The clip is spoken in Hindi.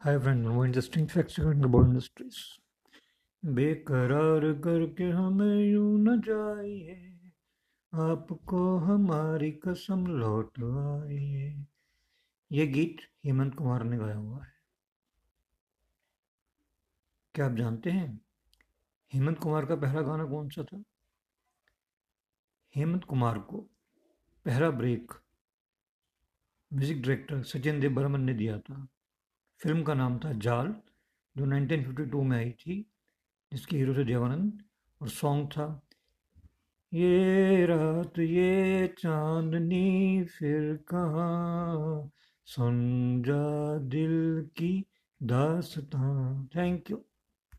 हाय फ्रेंड वो इंटरेस्टिंग फैक्ट्स about industries. बेकरार करके हमें यूँ न जाइए। आपको हमारी कसम लौट आइए ये गीत हेमंत कुमार ने गाया हुआ है। क्या आप जानते हैं, हेमंत कुमार का पहला गाना कौन सा था? हेमंत कुमार को पहला break music director Sachin Dev Burman ने दिया था। फ़िल्म का नाम था जाल, जो 1952 में आई थी, जिसके हीरो थे देवानंद, और सॉन्ग था, ये रात, ये चांदनी, फिर कहाँ? जा दिल की दास्तां। Thank you